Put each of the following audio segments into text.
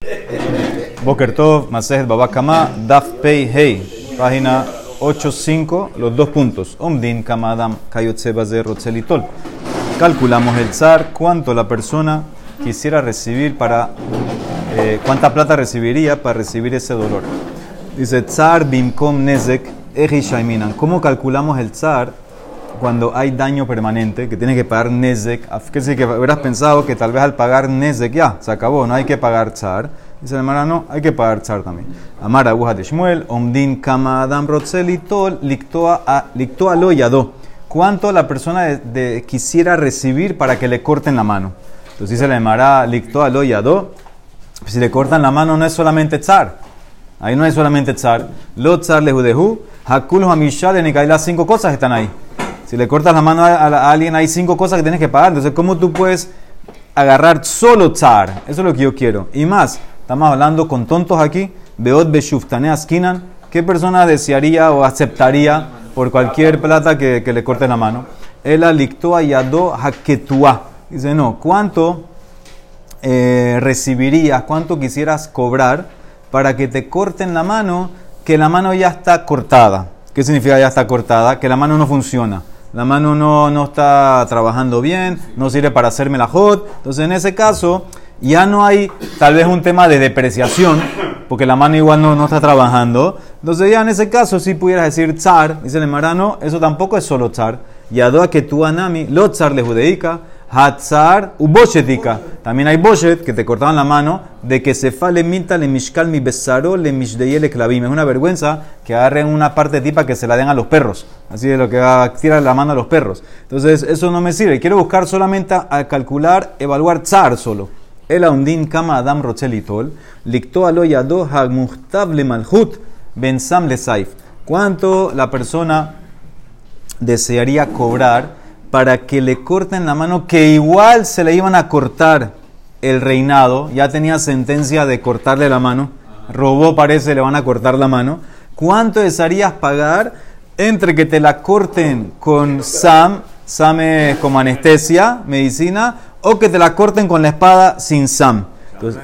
Boker Tov, Masejet Babakama, Daf Pei Hei, página 8.5, los dos puntos. Omdin Kamadam Kayotse Bazer Rotzelitol. Calculamos el zar, cuánto la persona quisiera recibir para, eh, cuánta plata recibiría para recibir ese dolor. Dice Zar Bimkom Nezek Eji Shaiminan. ¿Cómo calculamos el zar cuando hay daño permanente, que tiene que pagar Nezek? Que sí que hubieras pensado que tal vez al pagar Nezek ya, se acabó, no hay que pagar zar. Dice Mara, no, hay que pagar zar también. Amar aguja de Shmuel, Omdin Kama Adam Rotzelitol, Lictoa lo yado. ¿Cuánto la persona de, de, quisiera recibir para que le corten la mano? Entonces dice la Mara, Lictoa lo yado. Si le cortan la mano no es solamente zar. Ahí no es solamente zar. Lo zar le judehu, hakul hamishal en las cinco cosas están ahí. Si le cortas la mano a, alguien, hay cinco cosas que tienes que pagar. Entonces, ¿cómo tú puedes agarrar solo zar? Eso es lo que yo quiero. Y más, estamos hablando con tontos aquí. Beot beshuftane askinan. ¿Qué persona desearía o aceptaría por cualquier plata que, que le corte la mano? El alictoa yado haketua. Dice, no, ¿cuánto eh, recibirías, cuánto quisieras cobrar para que te corten la mano, que la mano ya está cortada? ¿Qué significa ya está cortada? Que la mano no funciona. La mano no, no está trabajando bien, no sirve para hacerme la hot. Entonces, en ese caso, ya no hay tal vez un tema de depreciación, porque la mano igual no, no está trabajando. Entonces, ya en ese caso, si pudieras decir tzar, dice el marano, eso tampoco es solo tzar. Yadoa que tu anami, lo tzar le judeica, hatzar u boshetika. También hay boshet que te cortaban la mano de que se fale minta le mishkal mi besaro le mishdeyele clavim. Es una vergüenza que agarren una parte tipa que se la den a los perros. Así de lo que va a tirar la mano a los perros. Entonces, eso no me sirve. Quiero buscar solamente a calcular, evaluar tzar solo. El aundin kama adam rochelitol, licto alo yado hagmuhtab le malhut, le saif. ¿Cuánto la persona desearía cobrar para que le corten la mano que igual se le iban a cortar el reinado? Ya tenía sentencia de cortarle la mano. Robó, parece, le van a cortar la mano. ¿Cuánto desearías pagar entre que te la corten con SAM, SAM es como anestesia, medicina, o que te la corten con la espada sin SAM? Entonces,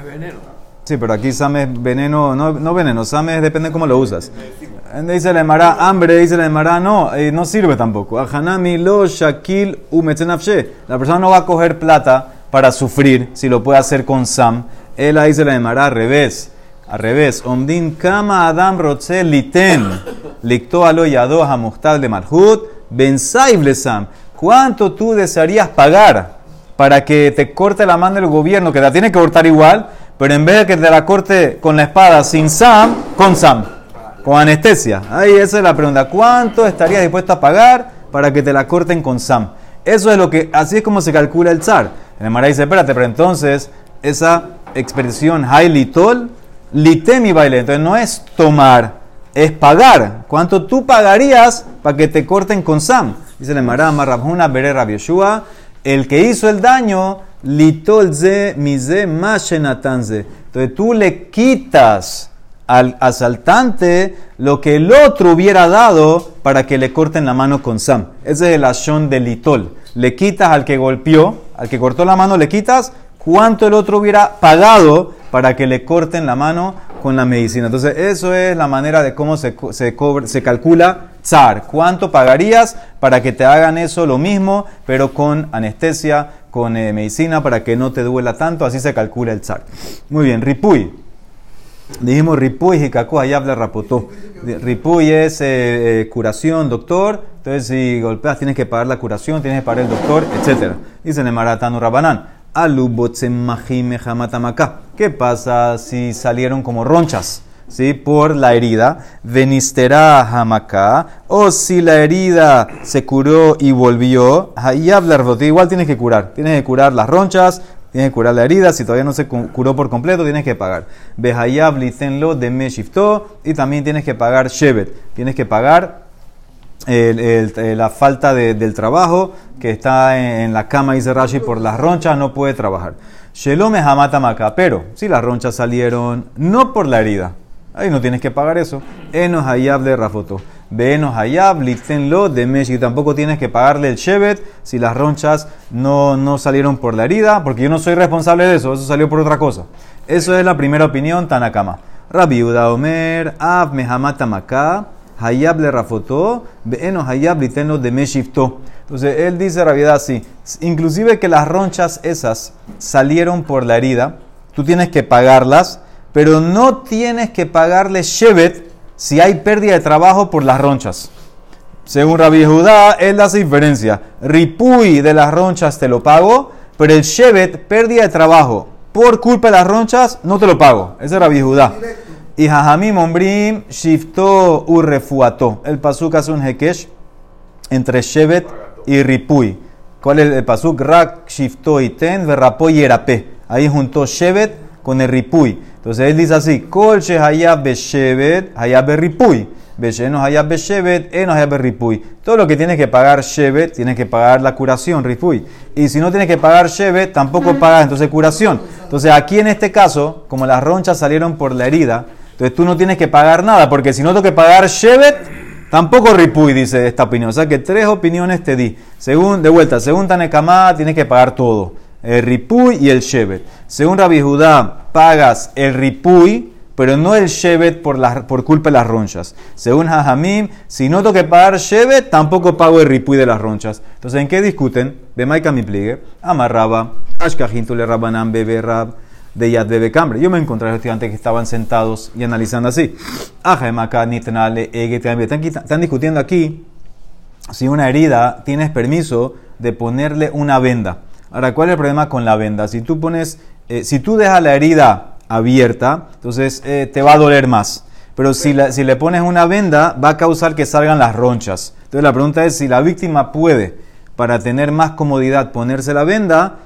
sí, pero aquí SAM es veneno, no, no veneno, SAM es depende de cómo lo usas. Dice la Emara, hambre, dice la Emara, no, eh, no sirve tampoco. Ahanami lo shakil umetzenafshe. La persona no va a coger plata para sufrir si lo puede hacer con Sam. Él dice la Emara al revés. Al revés. Omdin kama adam rotze liten. Licto alo yado hamuhtal de malhut. Ben le Sam. ¿Cuánto tú desearías pagar para que te corte la mano del gobierno, que la tiene que cortar igual, pero en vez de que te la corte con la espada sin Sam, con Sam? Con anestesia. Ahí esa es la pregunta. ¿Cuánto estarías dispuesto a pagar para que te la corten con SAM? Eso es lo que, así es como se calcula el zar. El Mara dice, espérate, pero entonces esa expresión hay litol, litemi baile. Entonces no es tomar, es pagar. ¿Cuánto tú pagarías para que te corten con SAM? Dice el Mara, Marrabhuna, Bere Rabieshua, el que hizo el daño, litol ze, mize, mashenatanze. Entonces tú le quitas al asaltante lo que el otro hubiera dado para que le corten la mano con Sam. Ese es el ashon del litol. Le quitas al que golpeó, al que cortó la mano, le quitas cuánto el otro hubiera pagado para que le corten la mano con la medicina. Entonces, eso es la manera de cómo se, se, se calcula zar. ¿Cuánto pagarías para que te hagan eso lo mismo, pero con anestesia, con eh, medicina, para que no te duela tanto? Así se calcula el zar. Muy bien, Ripuy. Dijimos Ripuy y Kaku habla rapotó. Ripuy es eh, eh, curación, doctor. Entonces, si golpeas, tienes que pagar la curación, tienes que pagar el doctor, etc. Dice el Maratano Rabanán. ¿Qué pasa si salieron como ronchas? ¿Sí? Por la herida. Venistera hamaka. O si la herida se curó y volvió. Hayab Igual tienes que curar. Tienes que curar las ronchas, Tienes que curar la herida. Si todavía no se curó por completo, tienes que pagar. Behayab litenlo de meshifto. Y también tienes que pagar shevet. Tienes que pagar la falta del trabajo que está en, la cama, dice Rashi, por las ronchas, no puede trabajar. Shelome hamata Pero si las ronchas salieron no por la herida, ahí no tienes que pagar eso. Enos de rafoto. Venos hayab, lo de. Y tampoco tienes que pagarle el Shevet si las ronchas no, no salieron por la herida, porque yo no soy responsable de eso, eso salió por otra cosa. Eso es la primera opinión, Tanakama. Rabbi Uda Omer, Av Mehamata Maká, Hayab le rafotó, Beeno Hayab liteno de Meshifto. Entonces él dice Rabbi así, inclusive que las ronchas esas salieron por la herida, tú tienes que pagarlas, pero no tienes que pagarle Shevet si hay pérdida de trabajo por las ronchas. Según Rabbi Judá, él hace diferencia. Ripuy de las ronchas te lo pago, pero el Shevet, pérdida de trabajo por culpa de las ronchas, no te lo pago. Ese es Rabbi Judá. Y Jajamim Ombrim Shifto Urrefuato. El pasuk hace un hekesh entre Shevet y Ripuy. ¿Cuál es el pasuk? Rak Shifto Iten Verrapo Yerape. Ahí juntó Shevet con el Ripuy. Entonces él dice así: Kol Shehayab Beshevet Hayab Ripuy. Besheno Hayab Beshevet Eno Hayab Ripuy. Todo lo que tienes que pagar Shevet, tienes que pagar la curación, Ripuy. Y si no tienes que pagar Shevet, tampoco pagas entonces curación. Entonces aquí en este caso, como las ronchas salieron por la herida, entonces tú no tienes que pagar nada, porque si no tengo que pagar Shevet, tampoco Ripuy, dice esta opinión. O sea que tres opiniones te di. Según, de vuelta, según Tanekamá, tienes que pagar todo. El Ripuy y el Shevet. Según Rabbi Judá, pagas el Ripuy, pero no el Shevet por, por culpa de las ronchas. Según Jajamim, si no tengo que pagar Shevet, tampoco pago el Ripuy de las ronchas. Entonces, ¿en qué discuten? Bemaika mi pliegue. Amarraba, Ashkajintule Rabanam Bebe Rab de Yad Bebe Cambre. Yo me encontré a estudiantes que estaban sentados y analizando así. Están discutiendo aquí si una herida tienes permiso de ponerle una venda. Ahora, ¿cuál es el problema con la venda? Si tú pones, eh, si tú dejas la herida abierta, entonces eh, te va a doler más. Pero si, si le pones una venda, va a causar que salgan las ronchas. Entonces la pregunta es si la víctima puede, para tener más comodidad, ponerse la venda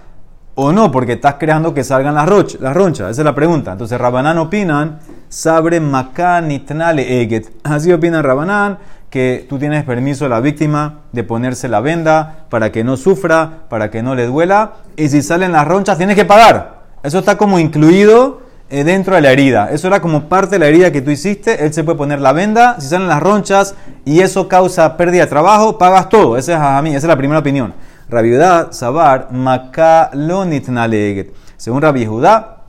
o no, porque estás creando que salgan las, las ronchas. Esa es la pregunta. Entonces, Rabanán opinan, sabre macanitnale eget. Así opinan Rabanán, que tú tienes permiso a la víctima de ponerse la venda para que no sufra, para que no le duela. Y si salen las ronchas, tienes que pagar. Eso está como incluido eh, dentro de la herida. Eso era como parte de la herida que tú hiciste. Él se puede poner la venda. Si salen las ronchas y eso causa pérdida de trabajo, pagas todo. Esa es a mí, esa es la primera opinión. Rabiudá, Sabar, Makalonitnaleget. Según Rabbi Judá,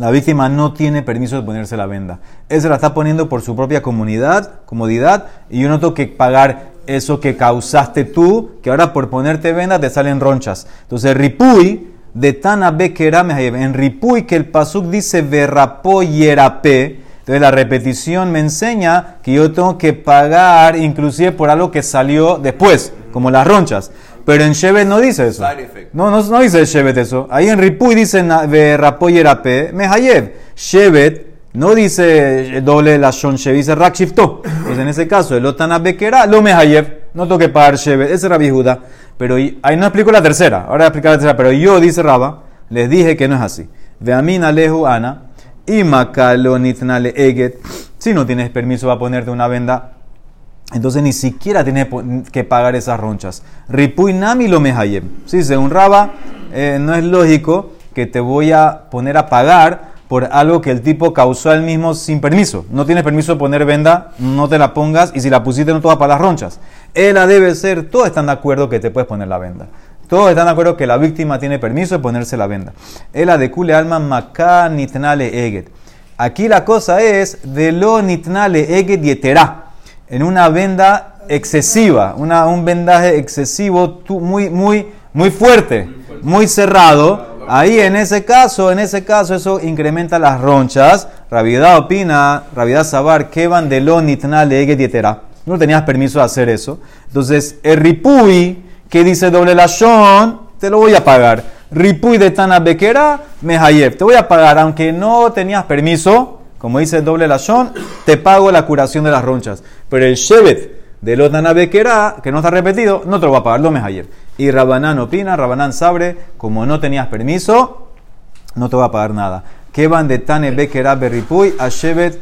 la víctima no tiene permiso de ponerse la venda. Se la está poniendo por su propia comunidad, comodidad, y yo no tengo que pagar eso que causaste tú, que ahora por ponerte venda te salen ronchas. Entonces, Ripuy, de Tana en Ripuy que el Pasuk dice Verrapo Yerape, entonces la repetición me enseña que yo tengo que pagar inclusive por algo que salió después, como las ronchas. Pero en Shevet no dice eso. No, no, no dice Shevet eso. Ahí en Ripuy dice Rapoyerape, Mehayev. Shevet no dice eh, doble la Shon dice Rakshifto. Pues en ese caso, el Otana Bekera, lo Mehayev. No tengo que pagar Shevet. Ese era Bijuda. Pero ahí no explico la tercera. Ahora voy a explicar la tercera. Pero yo, dice Raba, les dije que no es así. Veamina lehu ana. Y makalonitnale eget. Si no tienes permiso va a ponerte una venda entonces ni siquiera tiene que pagar esas ronchas. Ripuy nami lo mehayem. Sí, según Raba, eh, no es lógico que te voy a poner a pagar por algo que el tipo causó él mismo sin permiso. No tienes permiso de poner venda, no te la pongas y si la pusiste no te para las ronchas. Ella debe ser, todos están de acuerdo que te puedes poner la venda. Todos están de acuerdo que la víctima tiene permiso de ponerse la venda. Ela de kule alma maká nitnale eget. Aquí la cosa es de lo nitnale eget yetera en una venda excesiva, un vendaje excesivo, muy, muy, muy fuerte, muy cerrado. Ahí en ese caso, en ese caso, eso incrementa las ronchas. Ravidad opina, Ravidad Sabar, que van de lo dietera. No tenías permiso de hacer eso. Entonces, el ripuy, que dice doble lashon, te lo voy a pagar. Ripuy de Tana Bequera, Mehayev, te voy a pagar, aunque no tenías permiso, como dice doble lashon, te pago la curación de las ronchas. Pero el Shevet de Lotana Bekera, que no está repetido, no te lo va a pagar, lo ayer. Y Rabanán opina, Rabanán sabre, como no tenías permiso, no te va a pagar nada. Que van de Tane Bekera Berripuy a Shevet.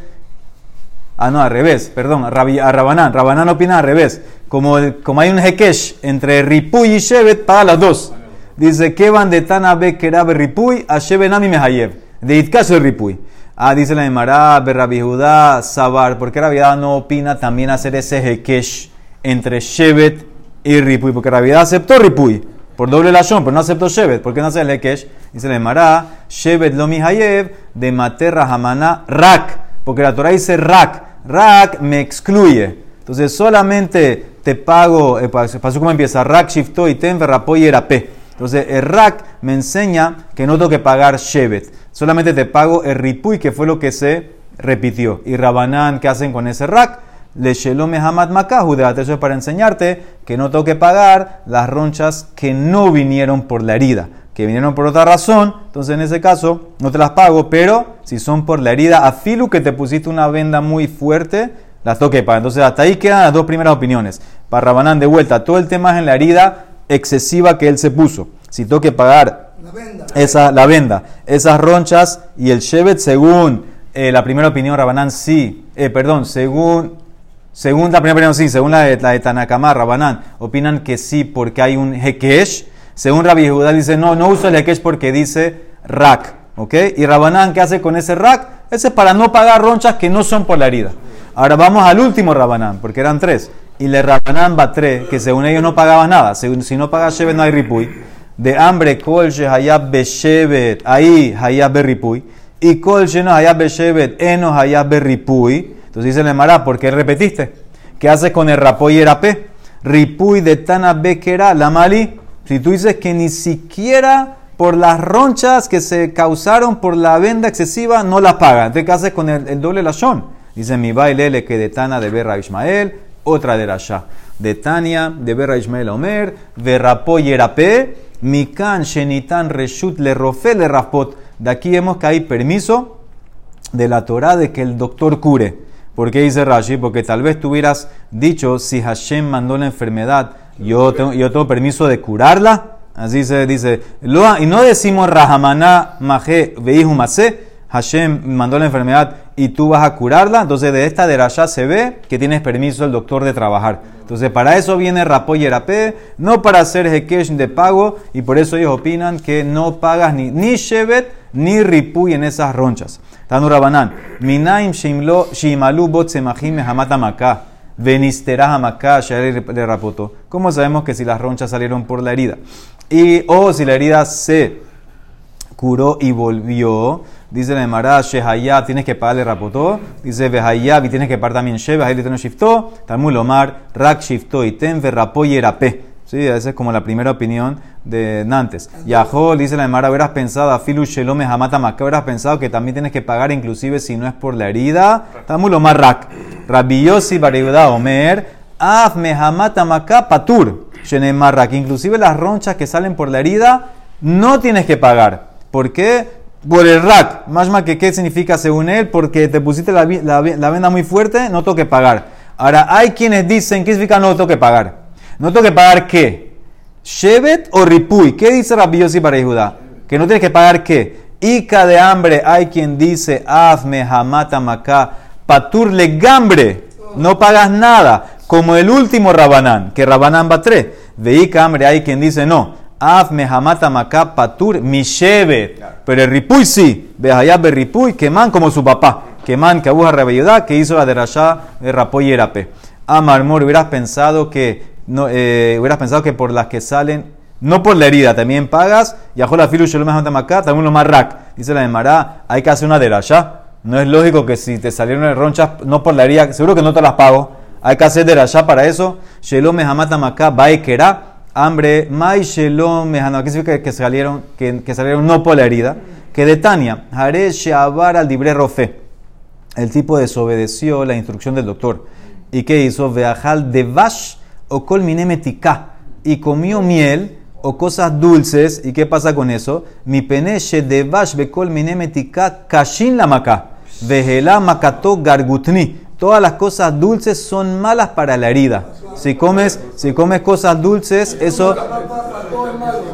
Ah, no, al revés, perdón, a Rabanán. Rabanán opina al revés. Como, como hay un Hekesh entre Ripuy y Shevet, paga las dos. Dice, que van de Tana Bekera Berripuy a Shevet Nami Mehayev. De Itkaso Ripuy. Ah, dice la Emara, Berrabi Judá, Sabar, ¿por qué Rabiedad no opina también hacer ese hekesh entre Shevet y Ripuy? Porque Rabiedad aceptó Ripuy por doble lashon, pero no aceptó Shevet. ¿Por qué no hace el hekesh? Dice la Mará, Shevet lo mihayev de materra hamana rak. Porque la Torah dice rak. Rak me excluye. Entonces solamente te pago, eh, pasó como empieza, rak shifto y ten verrapo y. Entonces el rak me enseña que no tengo que pagar shevet. Solamente te pago el ripuy, que fue lo que se repitió. Y Rabanán, ¿qué hacen con ese rak? Le shelome hamad makahu, de eso es para enseñarte que no tengo pagar las ronchas que no vinieron por la herida, que vinieron por otra razón. Entonces en ese caso no te las pago, pero si son por la herida, a filu que te pusiste una venda muy fuerte, las tengo que pagar. Entonces hasta ahí quedan las dos primeras opiniones. Para Rabanán de vuelta, todo el tema es en la herida excesiva que él se puso. Si tengo que pagar la venda, esa, la venda esas ronchas y el shevet según eh, la primera opinión, Rabanán sí, eh, perdón, según, según la primera opinión sí, según la de, la de Tanakama, Rabanán, opinan que sí porque hay un Hekesh. Según Rabbi Judá dice, no, no uso el Hekesh porque dice Rak, ¿ok? Y Rabanán, ¿qué hace con ese Rak? Ese es para no pagar ronchas que no son por la herida. Ahora vamos al último Rabanán, porque eran tres. Y le Rabanán Batre, que según ellos no pagaba nada, según, si no paga Shevet no hay ripuy. De hambre, Kol Hayab Beshevet, ahí Hayab Berripuy y kol sheno hayab beshevet eno hayab berripui. Entonces dice el Emara, ¿por qué repetiste? ¿Qué haces con el rapoy y erape? Ripui de tana bekera la mali. Si tú dices que ni siquiera por las ronchas que se causaron por la venda excesiva no las paga. Entonces, ¿qué haces con el, doble lashon? Dice mi baile que de Tana de Berra Ismael, otra de Rasha. De Tania de Berra Ismael Omer, Verrapo y Erape, Mikan Shenitan Reshut le Rofe le Raspot. De aquí vemos que hay permiso de la Torah de que el doctor cure. ¿Por qué dice Rashi? Porque tal vez tú hubieras dicho, si Hashem mandó la enfermedad, yo tengo, yo tengo permiso de curarla. Así se dice. Y no decimos Rahamana Maje Veihumase, Hashem mandó la enfermedad y tú vas a curarla. Entonces de esta derashá se ve que tienes permiso el doctor de trabajar. Entonces para eso viene Rapo y no para hacer Hekesh de pago. Y por eso ellos opinan que no pagas ni, ni Shevet ni Ripuy en esas ronchas. Tanu Rabanán. Minaim Shimalu Venisterah le Rapoto. ¿Cómo sabemos que si las ronchas salieron por la herida? Y o si la herida se curó y volvió. Dice la Emara, Shehayab, tienes que pagarle rapotó. Dice Behayab, y tienes que pagar también Sheba, ahí le shiftó. Talmud Lomar, Rak shiftó y ten, verrapó y erape. Sí, esa es como la primera opinión de Nantes. Yahol, dice la Emara, habrás pensado, Afilu Shelome Hamata Maká, habrás pensado que también tienes que pagar inclusive si no es por la herida. Talmud Lomar, Rak. Rabbi Yossi Omer, Af Mehamata Maká Patur. Shenemar Rak. Inclusive las ronchas que salen por la herida, no tienes que pagar. ¿Por qué? Por el. Más más que qué significa según él, porque te pusiste la, venda muy fuerte, no tengo que pagar. Ahora, hay quienes dicen, ¿qué significa no tengo que pagar? ¿No tengo que pagar qué? ¿Shevet o ripuy? ¿Qué dice Rabbi Yossi para Judá? Que no tienes que pagar qué. Ica de hambre, hay quien dice, Afme hamata maká, patur gambre, no pagas nada. Como el último Rabanán, que Rabanán va tres. De Ica hambre, hay quien dice, no. Af mehamata maká patur mishevet. Pero el ripuy sí. Behayab ripuy, que man como su papá. Que man que abuja rebellidad, que hizo la derashá de rapoy y erape. Amarmor, hubieras pensado que, no, eh, hubieras pensado que por las que salen, no por la herida, también pagas. Y la filu shalom maká, también lo más rak. Dice la de Mará, hay que hacer una derashá. No es lógico que si te salieron ronchas, no por la herida, seguro que no te las pago. Hay que hacer derashá para eso. Shalom hamata maká, baekera hambre, mai shelom mejano, ¿qué significa que salieron, que, que, salieron no por la herida? Que de Tania, haré sheabar al libre rofe. El tipo desobedeció la instrucción del doctor. ¿Y qué hizo? Veajal de vash o kol minemetika. Y comió miel o cosas dulces. ¿Y qué pasa con eso? Mi peneche de vash be kol minemetika kashin la maca. Vejela makato gargutni todas las cosas dulces son malas para la herida. Si comes, si comes cosas dulces, eso,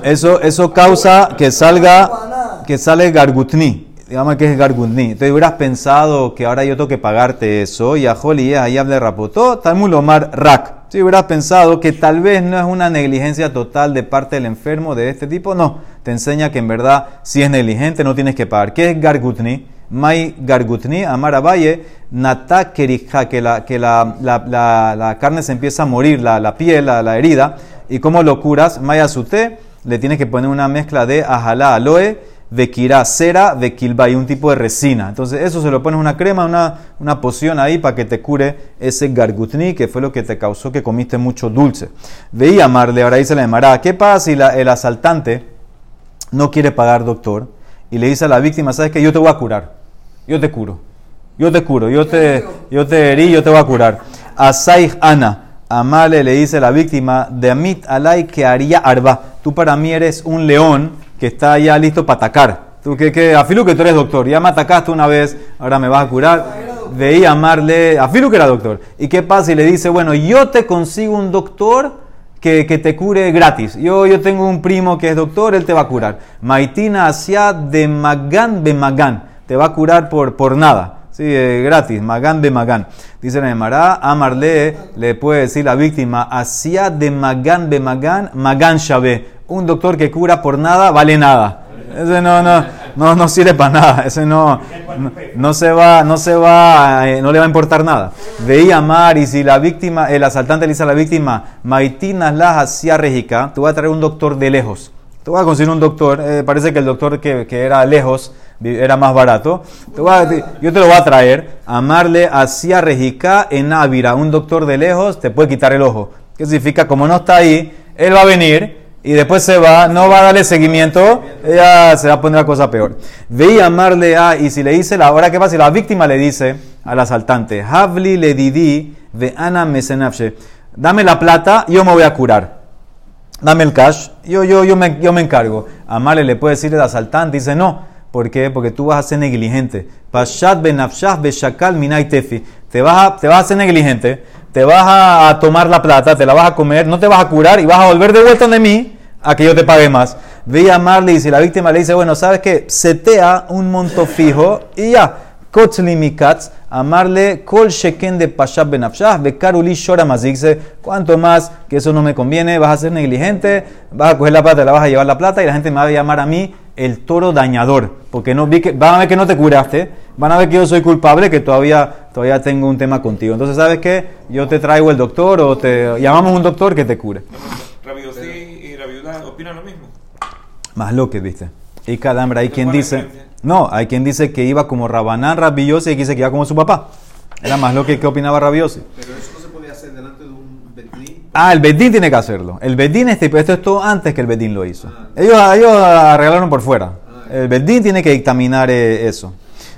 eso, eso causa que salga, que sale gargutni. Digamos que es gargutni. Entonces hubieras pensado que ahora yo tengo que pagarte eso. Y a Joli, ahí hable rapotó, Talmud Omar Rak. Si hubieras pensado que tal vez no es una negligencia total de parte del enfermo de este tipo, no. Te enseña que en verdad, si es negligente, no tienes que pagar. ¿Qué es gargutni? Mai Gargutni, Amara Valle, Nata que, la, que la, la, la, carne se empieza a morir, la, piel, la, herida. ¿Y cómo lo curas? Maya le tienes que poner una mezcla de ajalá, aloe, vequirá, cera, vequilba y un tipo de resina. Entonces eso se lo pones una crema, una, una poción ahí para que te cure ese gargutni que fue lo que te causó que comiste mucho dulce. Veía Marle, ahora dice la demarada, ¿qué pasa si el asaltante no quiere pagar doctor y le dice a la víctima, sabes que yo te voy a curar, yo te curo, yo te curo, yo te, yo te herí, yo te voy a curar. Asaih Ana. Amale le dice a la víctima, de Amit Alay que haría Arba. Tú para mí eres un león que está ya listo para atacar. Tú que, que afilu que tú eres doctor, ya me atacaste una vez, ahora me vas a curar. Veía amarle, afilu que era doctor. ¿Y qué pasa? Y le dice, bueno, yo te consigo un doctor que, que, te cure gratis. Yo, yo tengo un primo que es doctor, él te va a curar. Maitina hacia de Magán de Magán. Te va a curar por, por nada. Sí, eh, gratis, Magán de Magán. Dice la Emara, Amarle le puede decir la víctima, hacia de Magán de Magán, Magán Shabe. Un doctor que cura por nada, vale nada. Ese no, no, no, no sirve para nada. Ese no, no, se va, no se va, eh, no le va a importar nada. Veía Mar y si la víctima, el asaltante le dice a la víctima, Maitinas la hacia rejica, tú vas a traer un doctor de lejos. Tú vas a conseguir un doctor, eh, parece que el doctor que, que era lejos, era más barato. yo te lo voy a traer. Amarle hacia Rejica en Ávira, un doctor de lejos, te puede quitar el ojo. ¿Qué significa? Como no está ahí, él va a venir y después se va, no va a darle seguimiento, ella se va a poner la cosa peor. Ve y amarle a, y si le dice, la hora que pasa, si la víctima le dice al asaltante, Havli le didi ve ana mesenafshe, dame la plata, yo me voy a curar. Dame el cash, yo, yo, yo, me, yo me encargo. Amarle le puede decir al asaltante, dice, no, ¿Por qué? Porque tú vas a ser negligente. Pashat benafshah beshakal minay tefi. Te vas, a, ser negligente, te vas a tomar la plata, te la vas a comer, no te vas a curar y vas a volver de vuelta de mí a que yo te pague más. Ve a llamarle y si la víctima le dice, bueno, ¿sabes qué? Setea un monto fijo y ya. Kotzli mikatz, amarle kol sheken de pashat benafshah, bekaruli shora. Dice, cuanto más que eso no me conviene, vas a ser negligente, vas a coger la plata, la vas a llevar la plata y la gente me va a llamar a mí el toro dañador, porque no vi que, van a ver que no te curaste, van a ver que yo soy culpable, que todavía, todavía tengo un tema contigo. Entonces, ¿sabes qué? Yo te traigo el doctor o te llamamos un doctor que te cure. Rabiosí y Rabiudá opinan lo mismo. Más lo que viste. Y cada hay quien dice, no, hay quien dice que iba como Rabanán Rabiosi y quien dice que iba como su papá. Era más lo que, que opinaba Rabiosi. Pero eso no se podía hacer delante de un bedín. Ah, el Bedín tiene que hacerlo. El Bedín, este, esto es todo antes que el Bedín lo hizo. Ellos, ellos arreglaron por fuera. El Bedín tiene que dictaminar eh, eso.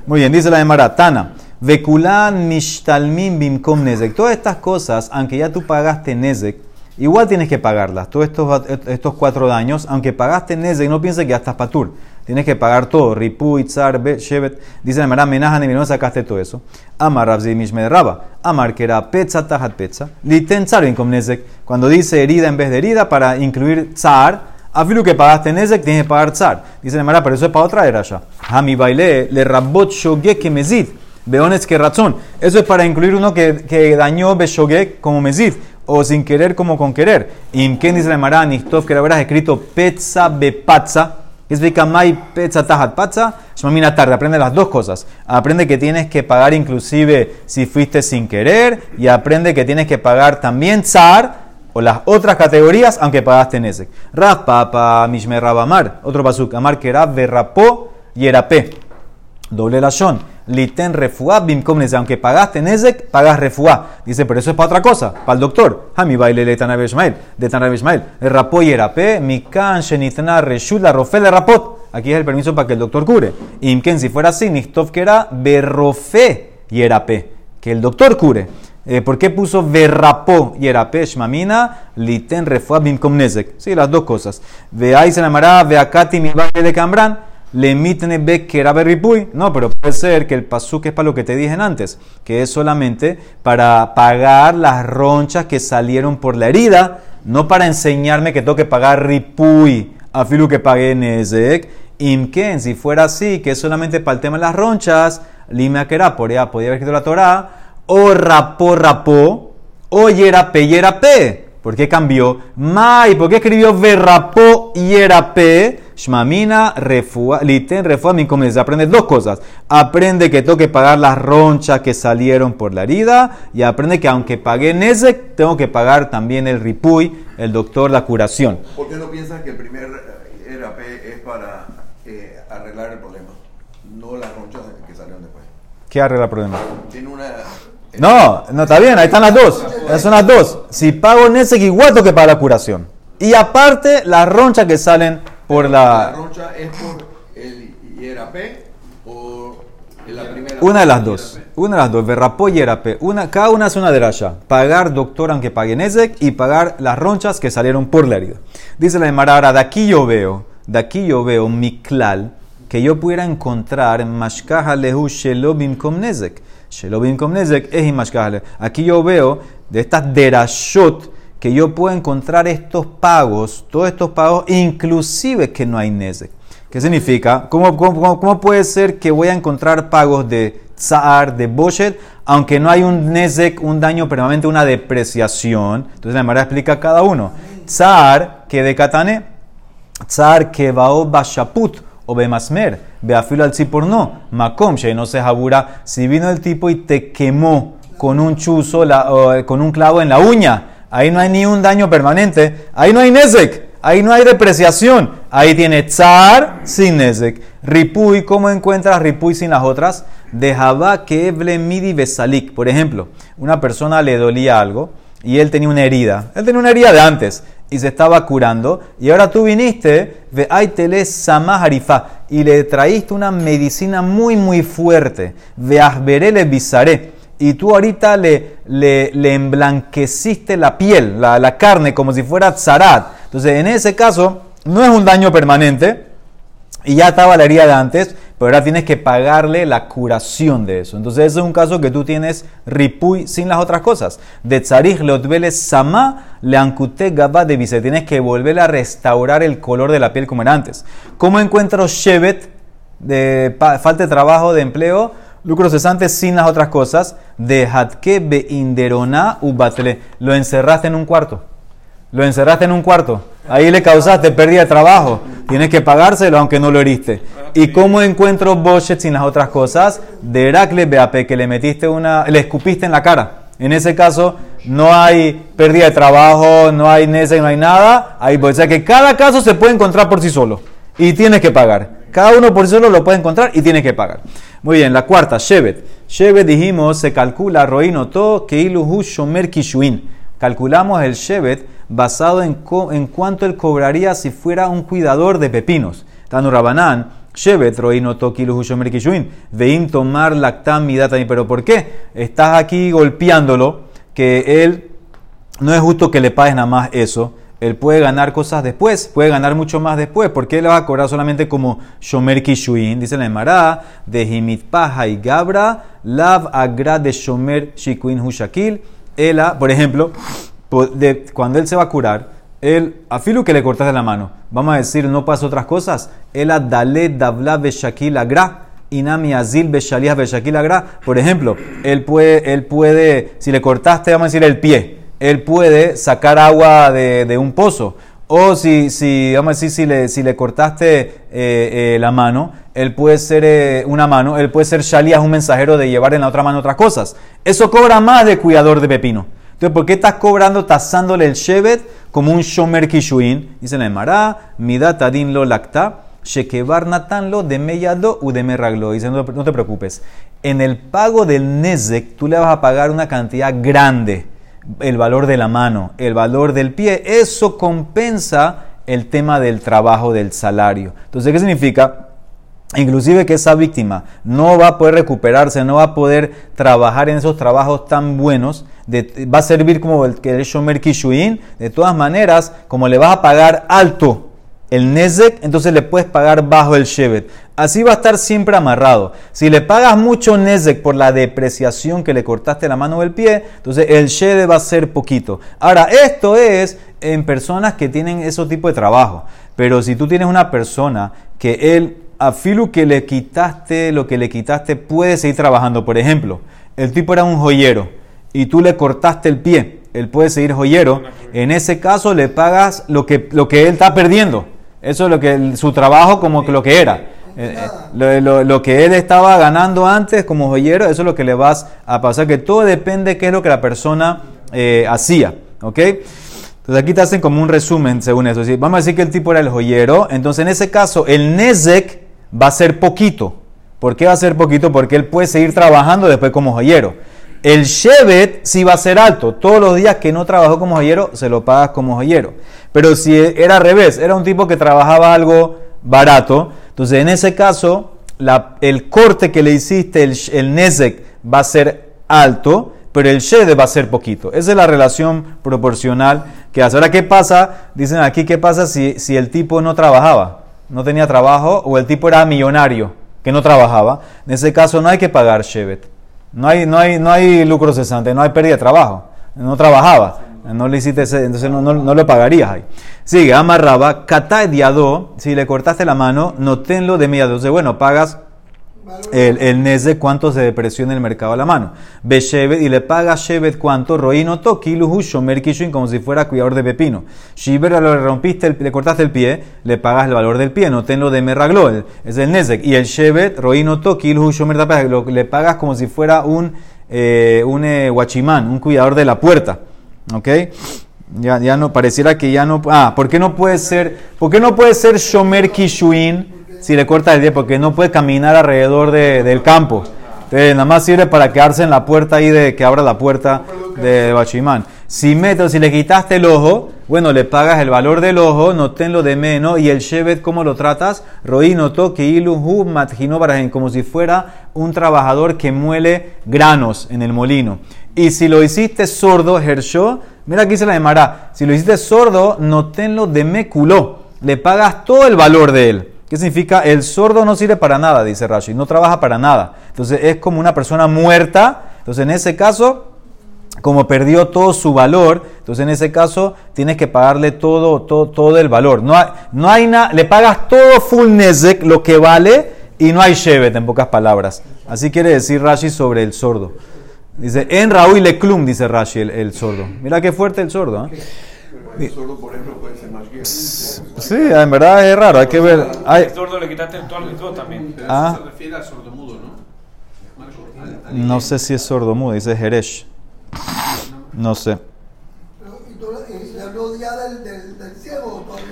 Muy bien, dice la de Maratana. Vekulan mishtalmin bimkom nezek. Todas estas cosas, aunque ya tú pagaste nezek, igual tienes que pagarlas. Todos estos, estos cuatro daños, aunque pagaste nezek, no pienses que ya estás patur. Tienes que pagar todo. Ripu, Itzar, Shevet. Dice la Mara, menajan y no sacaste todo eso. Amar Rabzi Mishmed Raba. Amar que era Petza Tahat Petza. Liten Bimkom Nezek. Cuando dice herida en vez de herida, para incluir Tzar, Afilu que pagaste Nezek, tienes que pagar Tzar. Dice la Mara, pero eso es para otra era ya. Hami baile, le rabot shoge que mezid. Veones que razón. Eso es para incluir uno que, que dañó Beshoge como mezid. O sin querer como con querer. Imken dice la Mara, Nichtov, que habrás escrito Petza Bepatza ¿Qué significa Mai Petza Tahat Patza? Shmamina tarde. Aprende las dos cosas. Aprende que tienes que pagar inclusive si fuiste sin querer. Y aprende que tienes que pagar también Tzar o las otras categorías, aunque pagaste Nezek. Raf Papa Mishme Rabamar. Otro pasuk. Amar que Rab Verrapó y. Doble la shon liten refuá bimkom Aunque pagaste nezek, pagas refuá. Dice, pero eso es para otra cosa, para el doctor. mi baile le tanabe Ishmael, de tanabe Ishmael. El rapó y erape, mi can shenitna reshut la rofel rapot. Aquí es el permiso para que el doctor cure. Imken, si fuera así, nichtov que era berrofe y erape. Que el doctor cure. Eh, ¿Por qué puso verrapó y erape shmamina liten refuá bimkom nezek? Sí, las dos cosas. Veáis se llamará veakati mi baile de Cambran le mitne berripuy. No, pero puede ser que el pasuk es para lo que te dije antes, que es solamente para pagar las ronchas que salieron por la herida, no para enseñarme que tengo que pagar ripuy, a filu que pagué nezek. Imken, si fuera así, que es solamente para el tema de las ronchas, lima que podría haber escrito la Torah, o rapó, rapó, o yerape, yerape. ¿Por qué cambió? Mai, ¿por qué escribió verrapó yerape? Shmamina refua, liten refua mi comienza. Aprende dos cosas. Aprende que tengo que pagar las ronchas que salieron por la herida y aprende que aunque pagué Nezek, tengo que pagar también el ripuy, el doctor, la curación. ¿Por qué no piensas que el primer eh, RAP es para eh, arreglar el problema? No las ronchas que salieron después. ¿Qué arregla el problema? Tiene una... No, no está bien, ahí están las dos. Esas son las dos. Si pago Nezek, igual tengo que pagar la curación. Y aparte, las ronchas que salen por ¿La la... roncha es por el IRAP o la primera? Una de las dos. Una de las dos. Verrapó y Erape. Una, cada una es una derasha. Pagar doctor aunque pague Nezek y pagar las ronchas que salieron por la herida. Dice la Emara, ahora de aquí yo veo, de aquí yo veo mi klal que yo pudiera encontrar mashkaha lehu shelobim kom Aquí yo veo de estas derashot que yo puedo encontrar estos pagos, todos estos pagos, inclusive que no hay Nezek. ¿Qué significa? ¿Cómo, puede ser que voy a encontrar pagos de Tsar, de Boshet, aunque no hay un Nezek, un daño permanente, una depreciación? Entonces la Mara explica cada uno. Tsar, que de Katane, Tsar que bao bashaput o bemasmer, beafilo al no, makom, no se jabura, si vino el tipo y te quemó con un chuzo, o, con un clavo en la uña, ahí no hay ni un daño permanente, ahí no hay nezek, ahí no hay depreciación, ahí tiene tsar sin nezek. Ripuy, ¿cómo encuentras ripuy sin las otras? De Jabá que eble midi besalik, por ejemplo, una persona le dolía algo, y él tenía una herida. Él tenía una herida de antes y se estaba curando. Y ahora tú viniste, ve aitele samah harifá, y le traíste una medicina muy, muy fuerte. Ve asberele bisaré. Y tú ahorita le, le, le emblanqueciste la piel, la, la carne, como si fuera tzarat. Entonces, en ese caso, no es un daño permanente, y ya estaba la herida de antes, pero ahora tienes que pagarle la curación de eso. Entonces, ese es un caso que tú tienes ripuy sin las otras cosas. De tzarich leotvele sama le ankute gaba de bise. Tienes que volver a restaurar el color de la piel como era antes. ¿Cómo encuentro shevet de falta de trabajo, de empleo? Lucro cesante sin las otras cosas. De hatke be inderona ubatle. Lo encerraste en un cuarto. Lo encerraste en un cuarto. Ahí le causaste pérdida de trabajo. Tienes que pagárselo aunque no lo heriste. ¿Y cómo encuentro Boshet sin las otras cosas? De Heracle Beape, que le metiste una, le escupiste en la cara. En ese caso, no hay pérdida de trabajo, no hay nece, no hay nada. Ahí, o sea que cada caso se puede encontrar por sí solo. Y tienes que pagar. Cada uno por sí solo lo puede encontrar y tienes que pagar. Muy bien, la cuarta, Shevet. Shevet dijimos, se calcula, Roino to, que iluhu shomer kishuin. Calculamos el Shevet basado en, en cuánto él cobraría si fuera un cuidador de pepinos. Tanu Rabanán, Shevet, Roino to, que iluhu shomer kishuin. Veim tomar lactam. ¿Pero por qué? Estás aquí golpeándolo, que él no es justo que le pagues nada más eso. Él puede ganar cosas después, puede ganar mucho más después. ¿Por qué le vas a cobrar solamente como Shomer Kishuin? Dice la Emara, de Himit Paja y Gabra, Lav Agra de Shomer Shikuin Hushakil. Ela, por ejemplo, cuando él se va a curar, él, a filo que le cortaste la mano, vamos a decir, no pasa otras cosas. Ela Dale Davla Beshakil Agra. Inami Azil Beshaliah Agra. Por ejemplo, él puede, él puede, si le cortaste, vamos a decir, el pie, él puede sacar agua de, de un pozo. O si, si, vamos a decir, si le, si le cortaste eh, eh, la mano, él puede ser eh, una mano, él puede ser Shaliah, un mensajero de llevar en la otra mano otras cosas. Eso cobra más de cuidador de pepino. Entonces, ¿por qué estás cobrando, tasándole el Shevet como un Shomer Kishuin? Dice la Emara, Midat Adin lo lacta, Shekebar Natan lo de Meyado u de. Dice, no, no te preocupes. En el pago del Nezek, tú le vas a pagar una cantidad grande. El valor de la mano, el valor del pie. Eso compensa el tema del trabajo, del salario. Entonces, ¿qué significa? Inclusive que esa víctima no va a poder recuperarse, no va a poder trabajar en esos trabajos tan buenos, va a servir como el que es Shomer Kishuin. De todas maneras, como le vas a pagar alto el Nezek, entonces le puedes pagar bajo el Shevet. Así va a estar siempre amarrado. Si le pagas mucho Nezek por la depreciación que le cortaste la mano o el pie, entonces el Shevet va a ser poquito. Ahora, esto es en personas que tienen ese tipo de trabajo. Pero si tú tienes una persona que él, a filu que le quitaste lo que le quitaste, puede seguir trabajando. Por ejemplo, el tipo era un joyero y tú le cortaste el pie. él puede seguir joyero. En ese caso le pagas lo que, lo que él está perdiendo. Eso es lo que su trabajo como que lo que era. Eh, eh, lo, lo- lo que él estaba ganando antes como joyero, eso es lo que le vas a pasar. Que todo depende de qué es lo que la persona eh, hacía. ¿Ok? Entonces aquí te hacen como un resumen según eso. ¿sí? Vamos a decir que el tipo era el joyero. Entonces en ese caso el Nezek va a ser poquito. ¿Por qué va a ser poquito? Porque él puede seguir trabajando después como joyero. El Shevet sí va a ser alto. Todos los días que no trabajó como joyero, se lo pagas como joyero. Pero si era al revés, era un tipo que trabajaba algo barato, entonces en ese caso, el corte que le hiciste, el, el Nezek, va a ser alto, pero el Shevet va a ser poquito. Esa es la relación proporcional que hace. Ahora, ¿qué pasa? Dicen aquí, ¿qué pasa si, si el tipo no trabajaba? No tenía trabajo o el tipo era millonario que no trabajaba. En ese caso no hay que pagar Shevet. No hay, no hay, no hay lucro cesante, no hay pérdida de trabajo. No trabajaba. No le hiciste ese, entonces no, no, no lo pagarías ahí. Sigue, amarraba, kata diado, si le cortaste la mano, no tenlo de media. Entonces, bueno, pagas el, el Neze cuánto se depreció en el mercado a la mano. Ve Shevet y le paga Shevet cuánto, Roino Toki, Luhu, Shomer como si fuera cuidador de pepino. Shiver le rompiste, le cortaste el pie, le pagas el valor del pie, no tenlo de Merragló, el- es el Nezek. Y el Shevet, Roino Toki, Luhu, Shomer le pagas como si fuera un, eh, un eh, un cuidador de la puerta. ¿Ok? Ya, ya no, pareciera que ya no. Ah, ¿por qué no puede ser, por qué no puede ser Shomer Kishuin si le corta el día? Porque no puede caminar alrededor de- del campo. Entonces, nada más sirve para quedarse en la puerta ahí de que abra la puerta de Bachimán. Si meto, si le quitaste el ojo, bueno, le pagas el valor del ojo, no tenlo de menos, y el Shevet, ¿cómo lo tratas? Roino toque ilu hu matjino barajen, como si fuera un trabajador que muele granos en el molino. Y si lo hiciste sordo, Hershó, mira aquí se la llamará. Si lo hiciste sordo, no tenlo de meculó. Le pagas todo el valor de él. ¿Qué significa? El sordo no sirve para nada, dice Rashi. No trabaja para nada. Entonces es como una persona muerta. Entonces en ese caso, como perdió todo su valor, entonces en ese caso tienes que pagarle todo, todo, todo el valor. No hay, no hay nada, le pagas todo full nezek, lo que vale, y no hay shevet, en pocas palabras. Así quiere decir Rashi sobre el sordo. Dice, en Raúl le clum, dice Rashi, el, el sordo. Mira qué fuerte el sordo. ¿eh? Solo por ejemplo puede ser más Sí, en verdad es raro, hay que ver. hay- El sordo le quitaste el todo también. Pero Ah. eso se refiere al sordomudo, ¿no? Marco, al- al- no sé si es sordo mudo, dice Jeresh. No sé.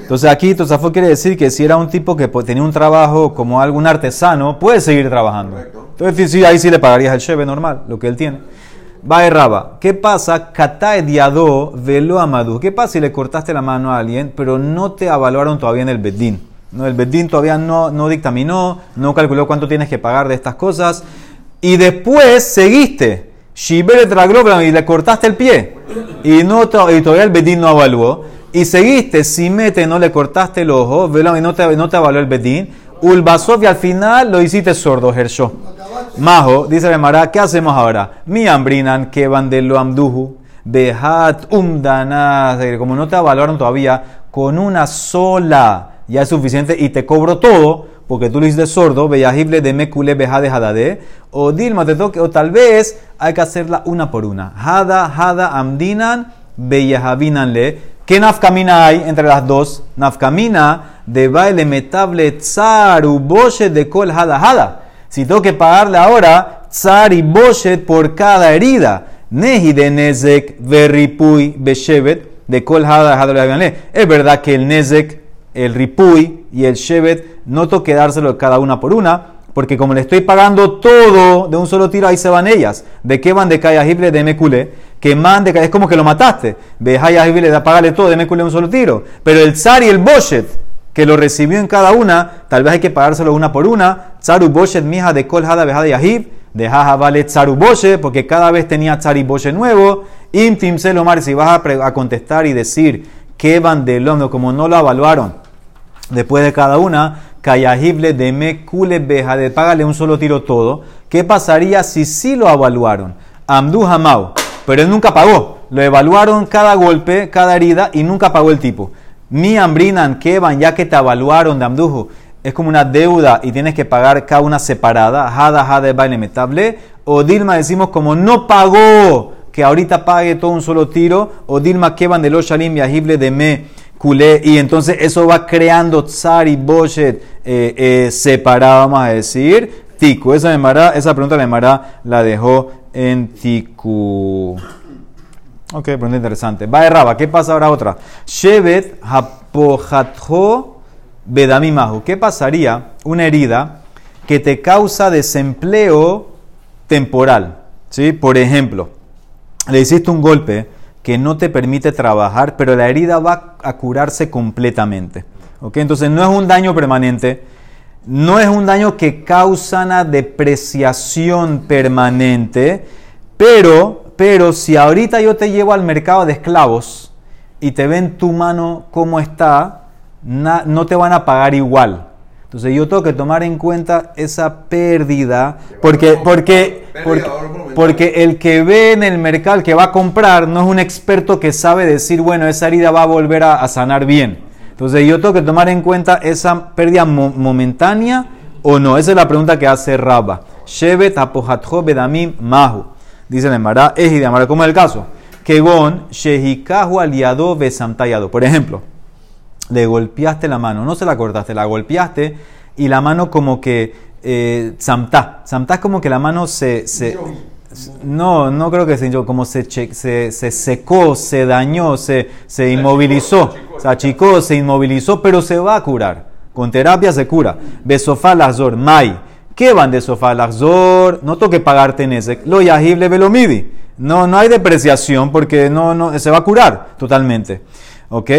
Entonces aquí Tosafot quiere decir que si era un tipo que pues, tenía un trabajo como algún artesano, puede seguir trabajando. Correcto. Entonces sí, ahí sí le pagarías el cheve normal, lo que él tiene. Va Raba. ¿Qué pasa? Katae diado velo amadu. ¿Qué pasa si le cortaste la mano a alguien, pero no te evaluaron todavía en el bedín? No, el bedín todavía no, no dictaminó, no calculó cuánto tienes que pagar de estas cosas. Y después seguiste. Shiberet ragló, y le cortaste el pie. Y, no, y todavía el bedín no evaluó. Y seguiste, si mete, no le cortaste el ojo, velo, y no te, no te evaluó el bedín. Ulbasov al final lo hiciste sordo, Hershó. Majo, dice Gemara, ¿qué hacemos ahora? Mi ambrinan que van de lo amduhu, behat umdana, como no te evaluaron todavía, con una sola ya es suficiente y te cobro todo, porque tú lo hiciste sordo, beyahible de mekule beha de hadade, o dilma te toque, o tal vez hay que hacerla una por una. Hada, hada, amdinan, beyahabinanle. ¿Qué nafkamina hay entre las dos? Nafkamina de baile metable tsar u de kol hada hada. Si tengo que pagarle ahora tsar y boshet por cada herida. Nehi de nezek verripui beshevet de kol hada hada Es verdad que el nezek, el ripui y el shevet no tengo que dárselo cada una por una. Porque como le estoy pagando todo de un solo tiro, ahí se van ellas. ¿De qué van de Kayahible de Mekule? Que man de es como que lo mataste. Ve Hayahible da pagarle todo de Mekule un solo tiro. Pero el Tsar y el Boshet, que lo recibió en cada una, tal vez hay que pagárselo una por una. Tsaru Boshet, mija de Kol Hada Behada Yahib. De Jaja vale porque cada vez tenía Tsar y Boshet nuevo. Intim Selomar, si vas a, contestar y decir que van de Lomno, como no lo evaluaron después de cada una, Kayahible de Mekule Beja, de págale un solo tiro todo. ¿Qué pasaría si sí lo evaluaron? Amdu Hamau, pero él nunca pagó. Lo evaluaron cada golpe, cada herida y nunca pagó el tipo. Mi Ambrinan Kevan, ya que te evaluaron de Amduhu, es como una deuda y tienes que pagar cada una separada. Hada, hada, baile metable. O Dilma decimos como no pagó que ahorita pague todo un solo tiro, o Dilma Kevan de los Shalim Yahible de Me culé, y entonces eso va creando tsar y boshet eh, eh, separado, vamos a decir, tiku. Esa, esa pregunta la Mara la dejó en tiku. Ok, pregunta interesante. Va Raba, ¿qué pasa ahora otra? Shevet hapojatjo bedamimahu. ¿Qué pasaría? Una herida que te causa desempleo temporal. ¿sí? Por ejemplo, le hiciste un golpe que no te permite trabajar, pero la herida va a curarse completamente. ¿ok? Entonces no es un daño permanente, no es un daño que causa una depreciación permanente, pero, pero si ahorita yo te llevo al mercado de esclavos y te ven tu mano cómo está, no te van a pagar igual. Entonces yo tengo que tomar en cuenta esa pérdida, porque, porque, porque, el que ve en el mercado, el que va a comprar, no es un experto que sabe decir, bueno, esa herida va a volver a, sanar bien. Entonces yo tengo que tomar en cuenta esa pérdida momentánea o no. Esa es la pregunta que hace Rabba. Shevet apojatjo bedamim mahu. Dice la Emara, es ¿cómo es el caso? Kegon shehikahu aliado besamtayado. Por ejemplo, le golpeaste la mano, no se la cortaste, la golpeaste y la mano como que eh, samtá. Samtá es como que la mano se... se no, no creo que se como se, se, se secó, se dañó, se, se inmovilizó, se achicó, se inmovilizó, pero se va a curar. Con terapia se cura. Besofá lazor, mai. ¿Qué van de sofá lazor? No toque pagarte en ese. Lo yajible velomidi. No, no hay depreciación porque no, no, se va a curar totalmente. ¿Ok?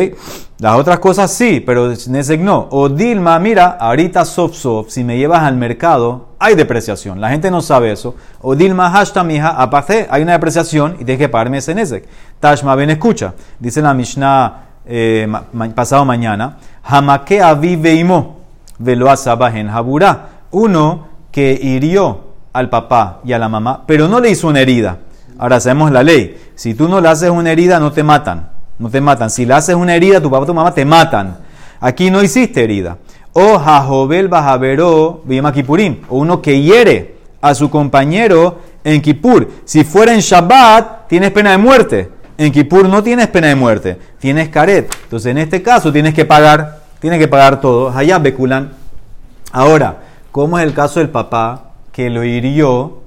Las otras cosas sí, pero Nesek no. O Dilma, mira, ahorita soft soft, si me llevas al mercado, hay depreciación. La gente no sabe eso. O Dilma, hashtag mija, aparte, hay una depreciación y tienes que pagarme ese Nesek. Tashma, ven, escucha. Dice la Mishnah eh, pasado mañana. Hamake avi veimo, velo en habura. Uno que hirió al papá y a la mamá, pero no le hizo una herida. Ahora sabemos la ley. Si tú no le haces una herida, no te matan. No te matan. Si le haces una herida tu papá tu mamá, te matan. Aquí no hiciste herida. O Jajobel Bajaberó Bima Kipurim. O uno que hiere a su compañero en Kipur. Si fuera en Shabbat, tienes pena de muerte. En Kipur no tienes pena de muerte. Tienes caret. Entonces, en este caso, tienes que pagar. Tienes que pagar todo. Hayab Bekulan. Ahora, ¿cómo es el caso del papá que lo hirió?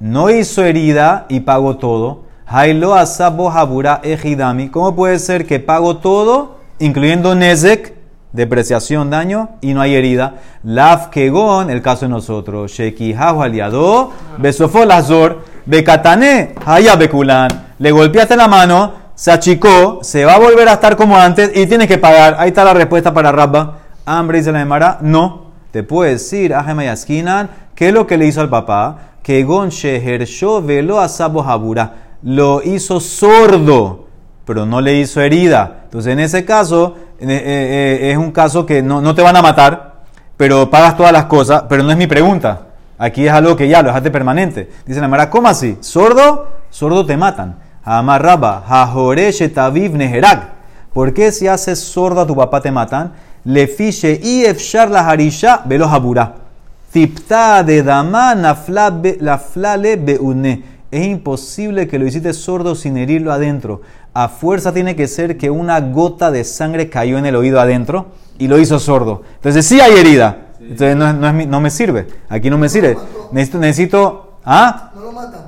No hizo herida y pagó todo asabo habura ejidami. ¿Cómo puede ser que pago todo, incluyendo nezek, depreciación, daño, y no hay herida? Laf kegon, el caso de nosotros. Sheki aliado, besofo lazor, bekatane, haya bekulan. Le golpeaste la mano, se achicó, se va a volver a estar como antes y tienes que pagar. Ahí está la respuesta para Rabba. Hambre, dice la Emara. No. Te puede decir, Ajemayaskinan, ¿qué es lo que le hizo al papá? Que gon shehersho velo asabo habura lo hizo sordo, pero no le hizo herida. Entonces, en ese caso, eh, eh, eh, es un caso que no, te van a matar, pero pagas todas las cosas, pero no es mi pregunta. Aquí es algo que ya lo dejaste permanente. Dice la Mara, ¿cómo así? ¿Sordo? Sordo te matan. Amarraba, jajoreshe taviv neherag. ¿Por qué si haces sordo a tu papá te matan? Le fiche y efshar la harisha velo habura. Tipta de dama la flale beune es imposible que lo hiciste sordo sin herirlo adentro. A fuerza tiene que ser que una gota de sangre cayó en el oído adentro y lo hizo sordo. Entonces sí hay herida. Entonces no, me sirve. Aquí no me sirve. Necesito, necesito ¿ah? No lo matan.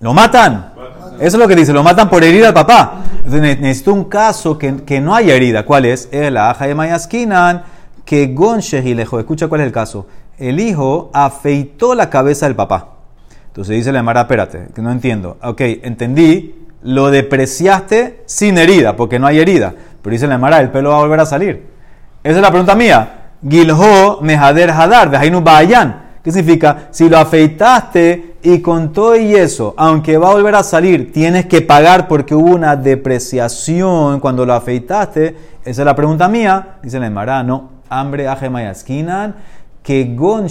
Lo matan. Eso es lo que dice, lo matan por herir al papá. Entonces necesito un caso que, que no haya herida. ¿Cuál es? La aja de Mayaskinan, que Gonchejilejo. Escucha cuál es el caso. El hijo afeitó la cabeza del papá. Entonces dice la Mara, espérate, que no entiendo. Ok, entendí, lo depreciaste sin herida, porque no hay herida. Pero dice la Mara, el pelo va a volver a salir. Esa es la pregunta mía. Gilho mehader hadar, de bayan. ¿Qué significa? Si lo afeitaste y con todo y eso, aunque va a volver a salir, tienes que pagar porque hubo una depreciación cuando lo afeitaste. Esa es la pregunta mía. Dice la Mara, no. Hambre ajemayaskinan, que gon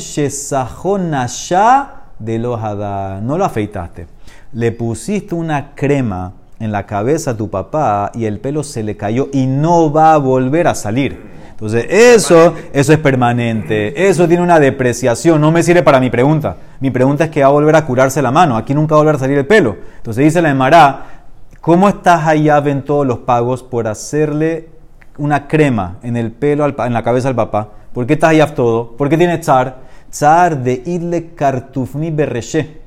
de lojada, no lo afeitaste, le pusiste una crema en la cabeza a tu papá y el pelo se le cayó y no va a volver a salir. Entonces, eso, eso es permanente. Eso tiene una depreciación. No me sirve para mi pregunta. Mi pregunta es que va a volver a curarse la mano. Aquí nunca va a volver a salir el pelo. Entonces dice la Emara, ¿cómo estás allá en todos los pagos por hacerle una crema en el pelo, en la cabeza al papá? ¿Por qué estás allá todo? ¿Por qué tienes tzar? Tzar de idle kartufni berreshe.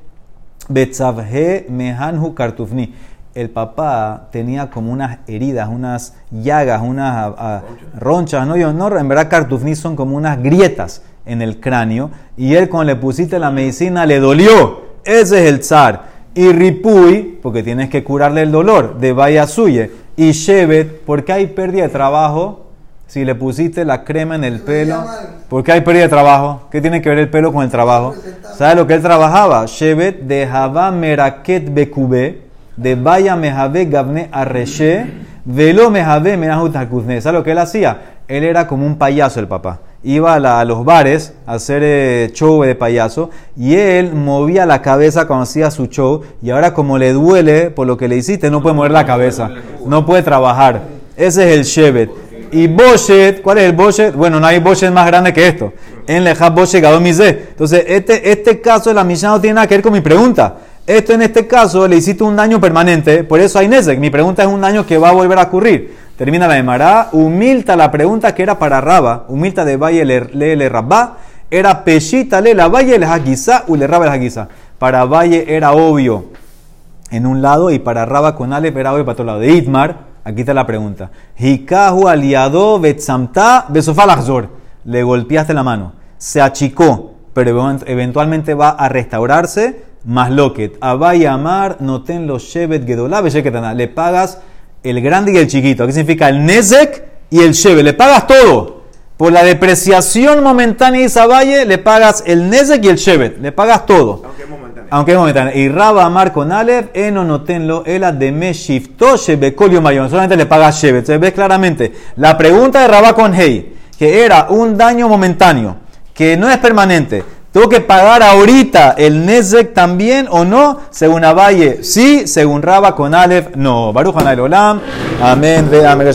Betzavhe mehanhu kartufni. El papá tenía como unas heridas, unas llagas, unas ah, ah, ronchas, ¿no? Yo, no, en verdad kartufni son como unas grietas en el cráneo. Y él cuando le pusiste la medicina le dolió. Ese es el zar. Y ripui, porque tienes que curarle el dolor, de vaya suye. Y shevet, porque hay pérdida de trabajo. Si le pusiste la crema en el pelo, ¿por qué hay pérdida de trabajo? ¿Qué tiene que ver el pelo con el trabajo? ¿Sabe lo que él trabajaba? Shevet de Java Meraket Bekube, de Vaya Mejave Gavne Arreshe, Velo Mejave Menahut Hakuzne. ¿Sabe lo que él hacía? Él era como un payaso, el papá. Iba a, los bares a hacer eh, show de payaso y él movía la cabeza cuando hacía su show y ahora como le duele por lo que le hiciste no puede mover la cabeza, no puede trabajar. Ese es el Shevet. Y Boshet, ¿cuál es el Boshet? Bueno, no hay Boshet más grande que esto. En Lejab Boshet Gadol Mizeh. Entonces, este, este caso de la Mishnah no tiene nada que ver con mi pregunta. Esto en este caso le hiciste un daño permanente, por eso hay Nezek. Mi pregunta es un daño que va a volver a ocurrir. Termina la de Mará. Humilta la pregunta que era para Raba. Humilta de Valle le, le, le Rabá. Era Peshita le la Valle le Hagiza u le Raba le Hagiza. Para Valle era obvio en un lado y para Raba con Aleph era obvio para otro lado. De Itmar, aquí está la pregunta. Hikahu aliado betzamta besofalachzor. Le golpeaste la mano. Se achicó, pero event- eventualmente va a restaurarse. Más loquet. Abay amar noten los shevet gedolá. Le pagas el grande y el chiquito. ¿Qué significa? El nezek y el shevet. Le pagas todo. Por la depreciación momentánea de Isabaye, le pagas el nezek y el shevet. Le pagas todo. Aunque es momentáneo. Aunque es momentáneo. Y Raba Amar con Aleph, Eno notenlo, Ela de Meshifto, Shebekolio Mayon. Solamente le paga Shebet. Se ve claramente. La pregunta de Raba con Hei, que era un daño momentáneo, que no es permanente. ¿Tengo que pagar ahorita el Nezek también o no? Según Abaye, sí. Según Raba con Aleph, no. Baruch Olam. Amén. Amén.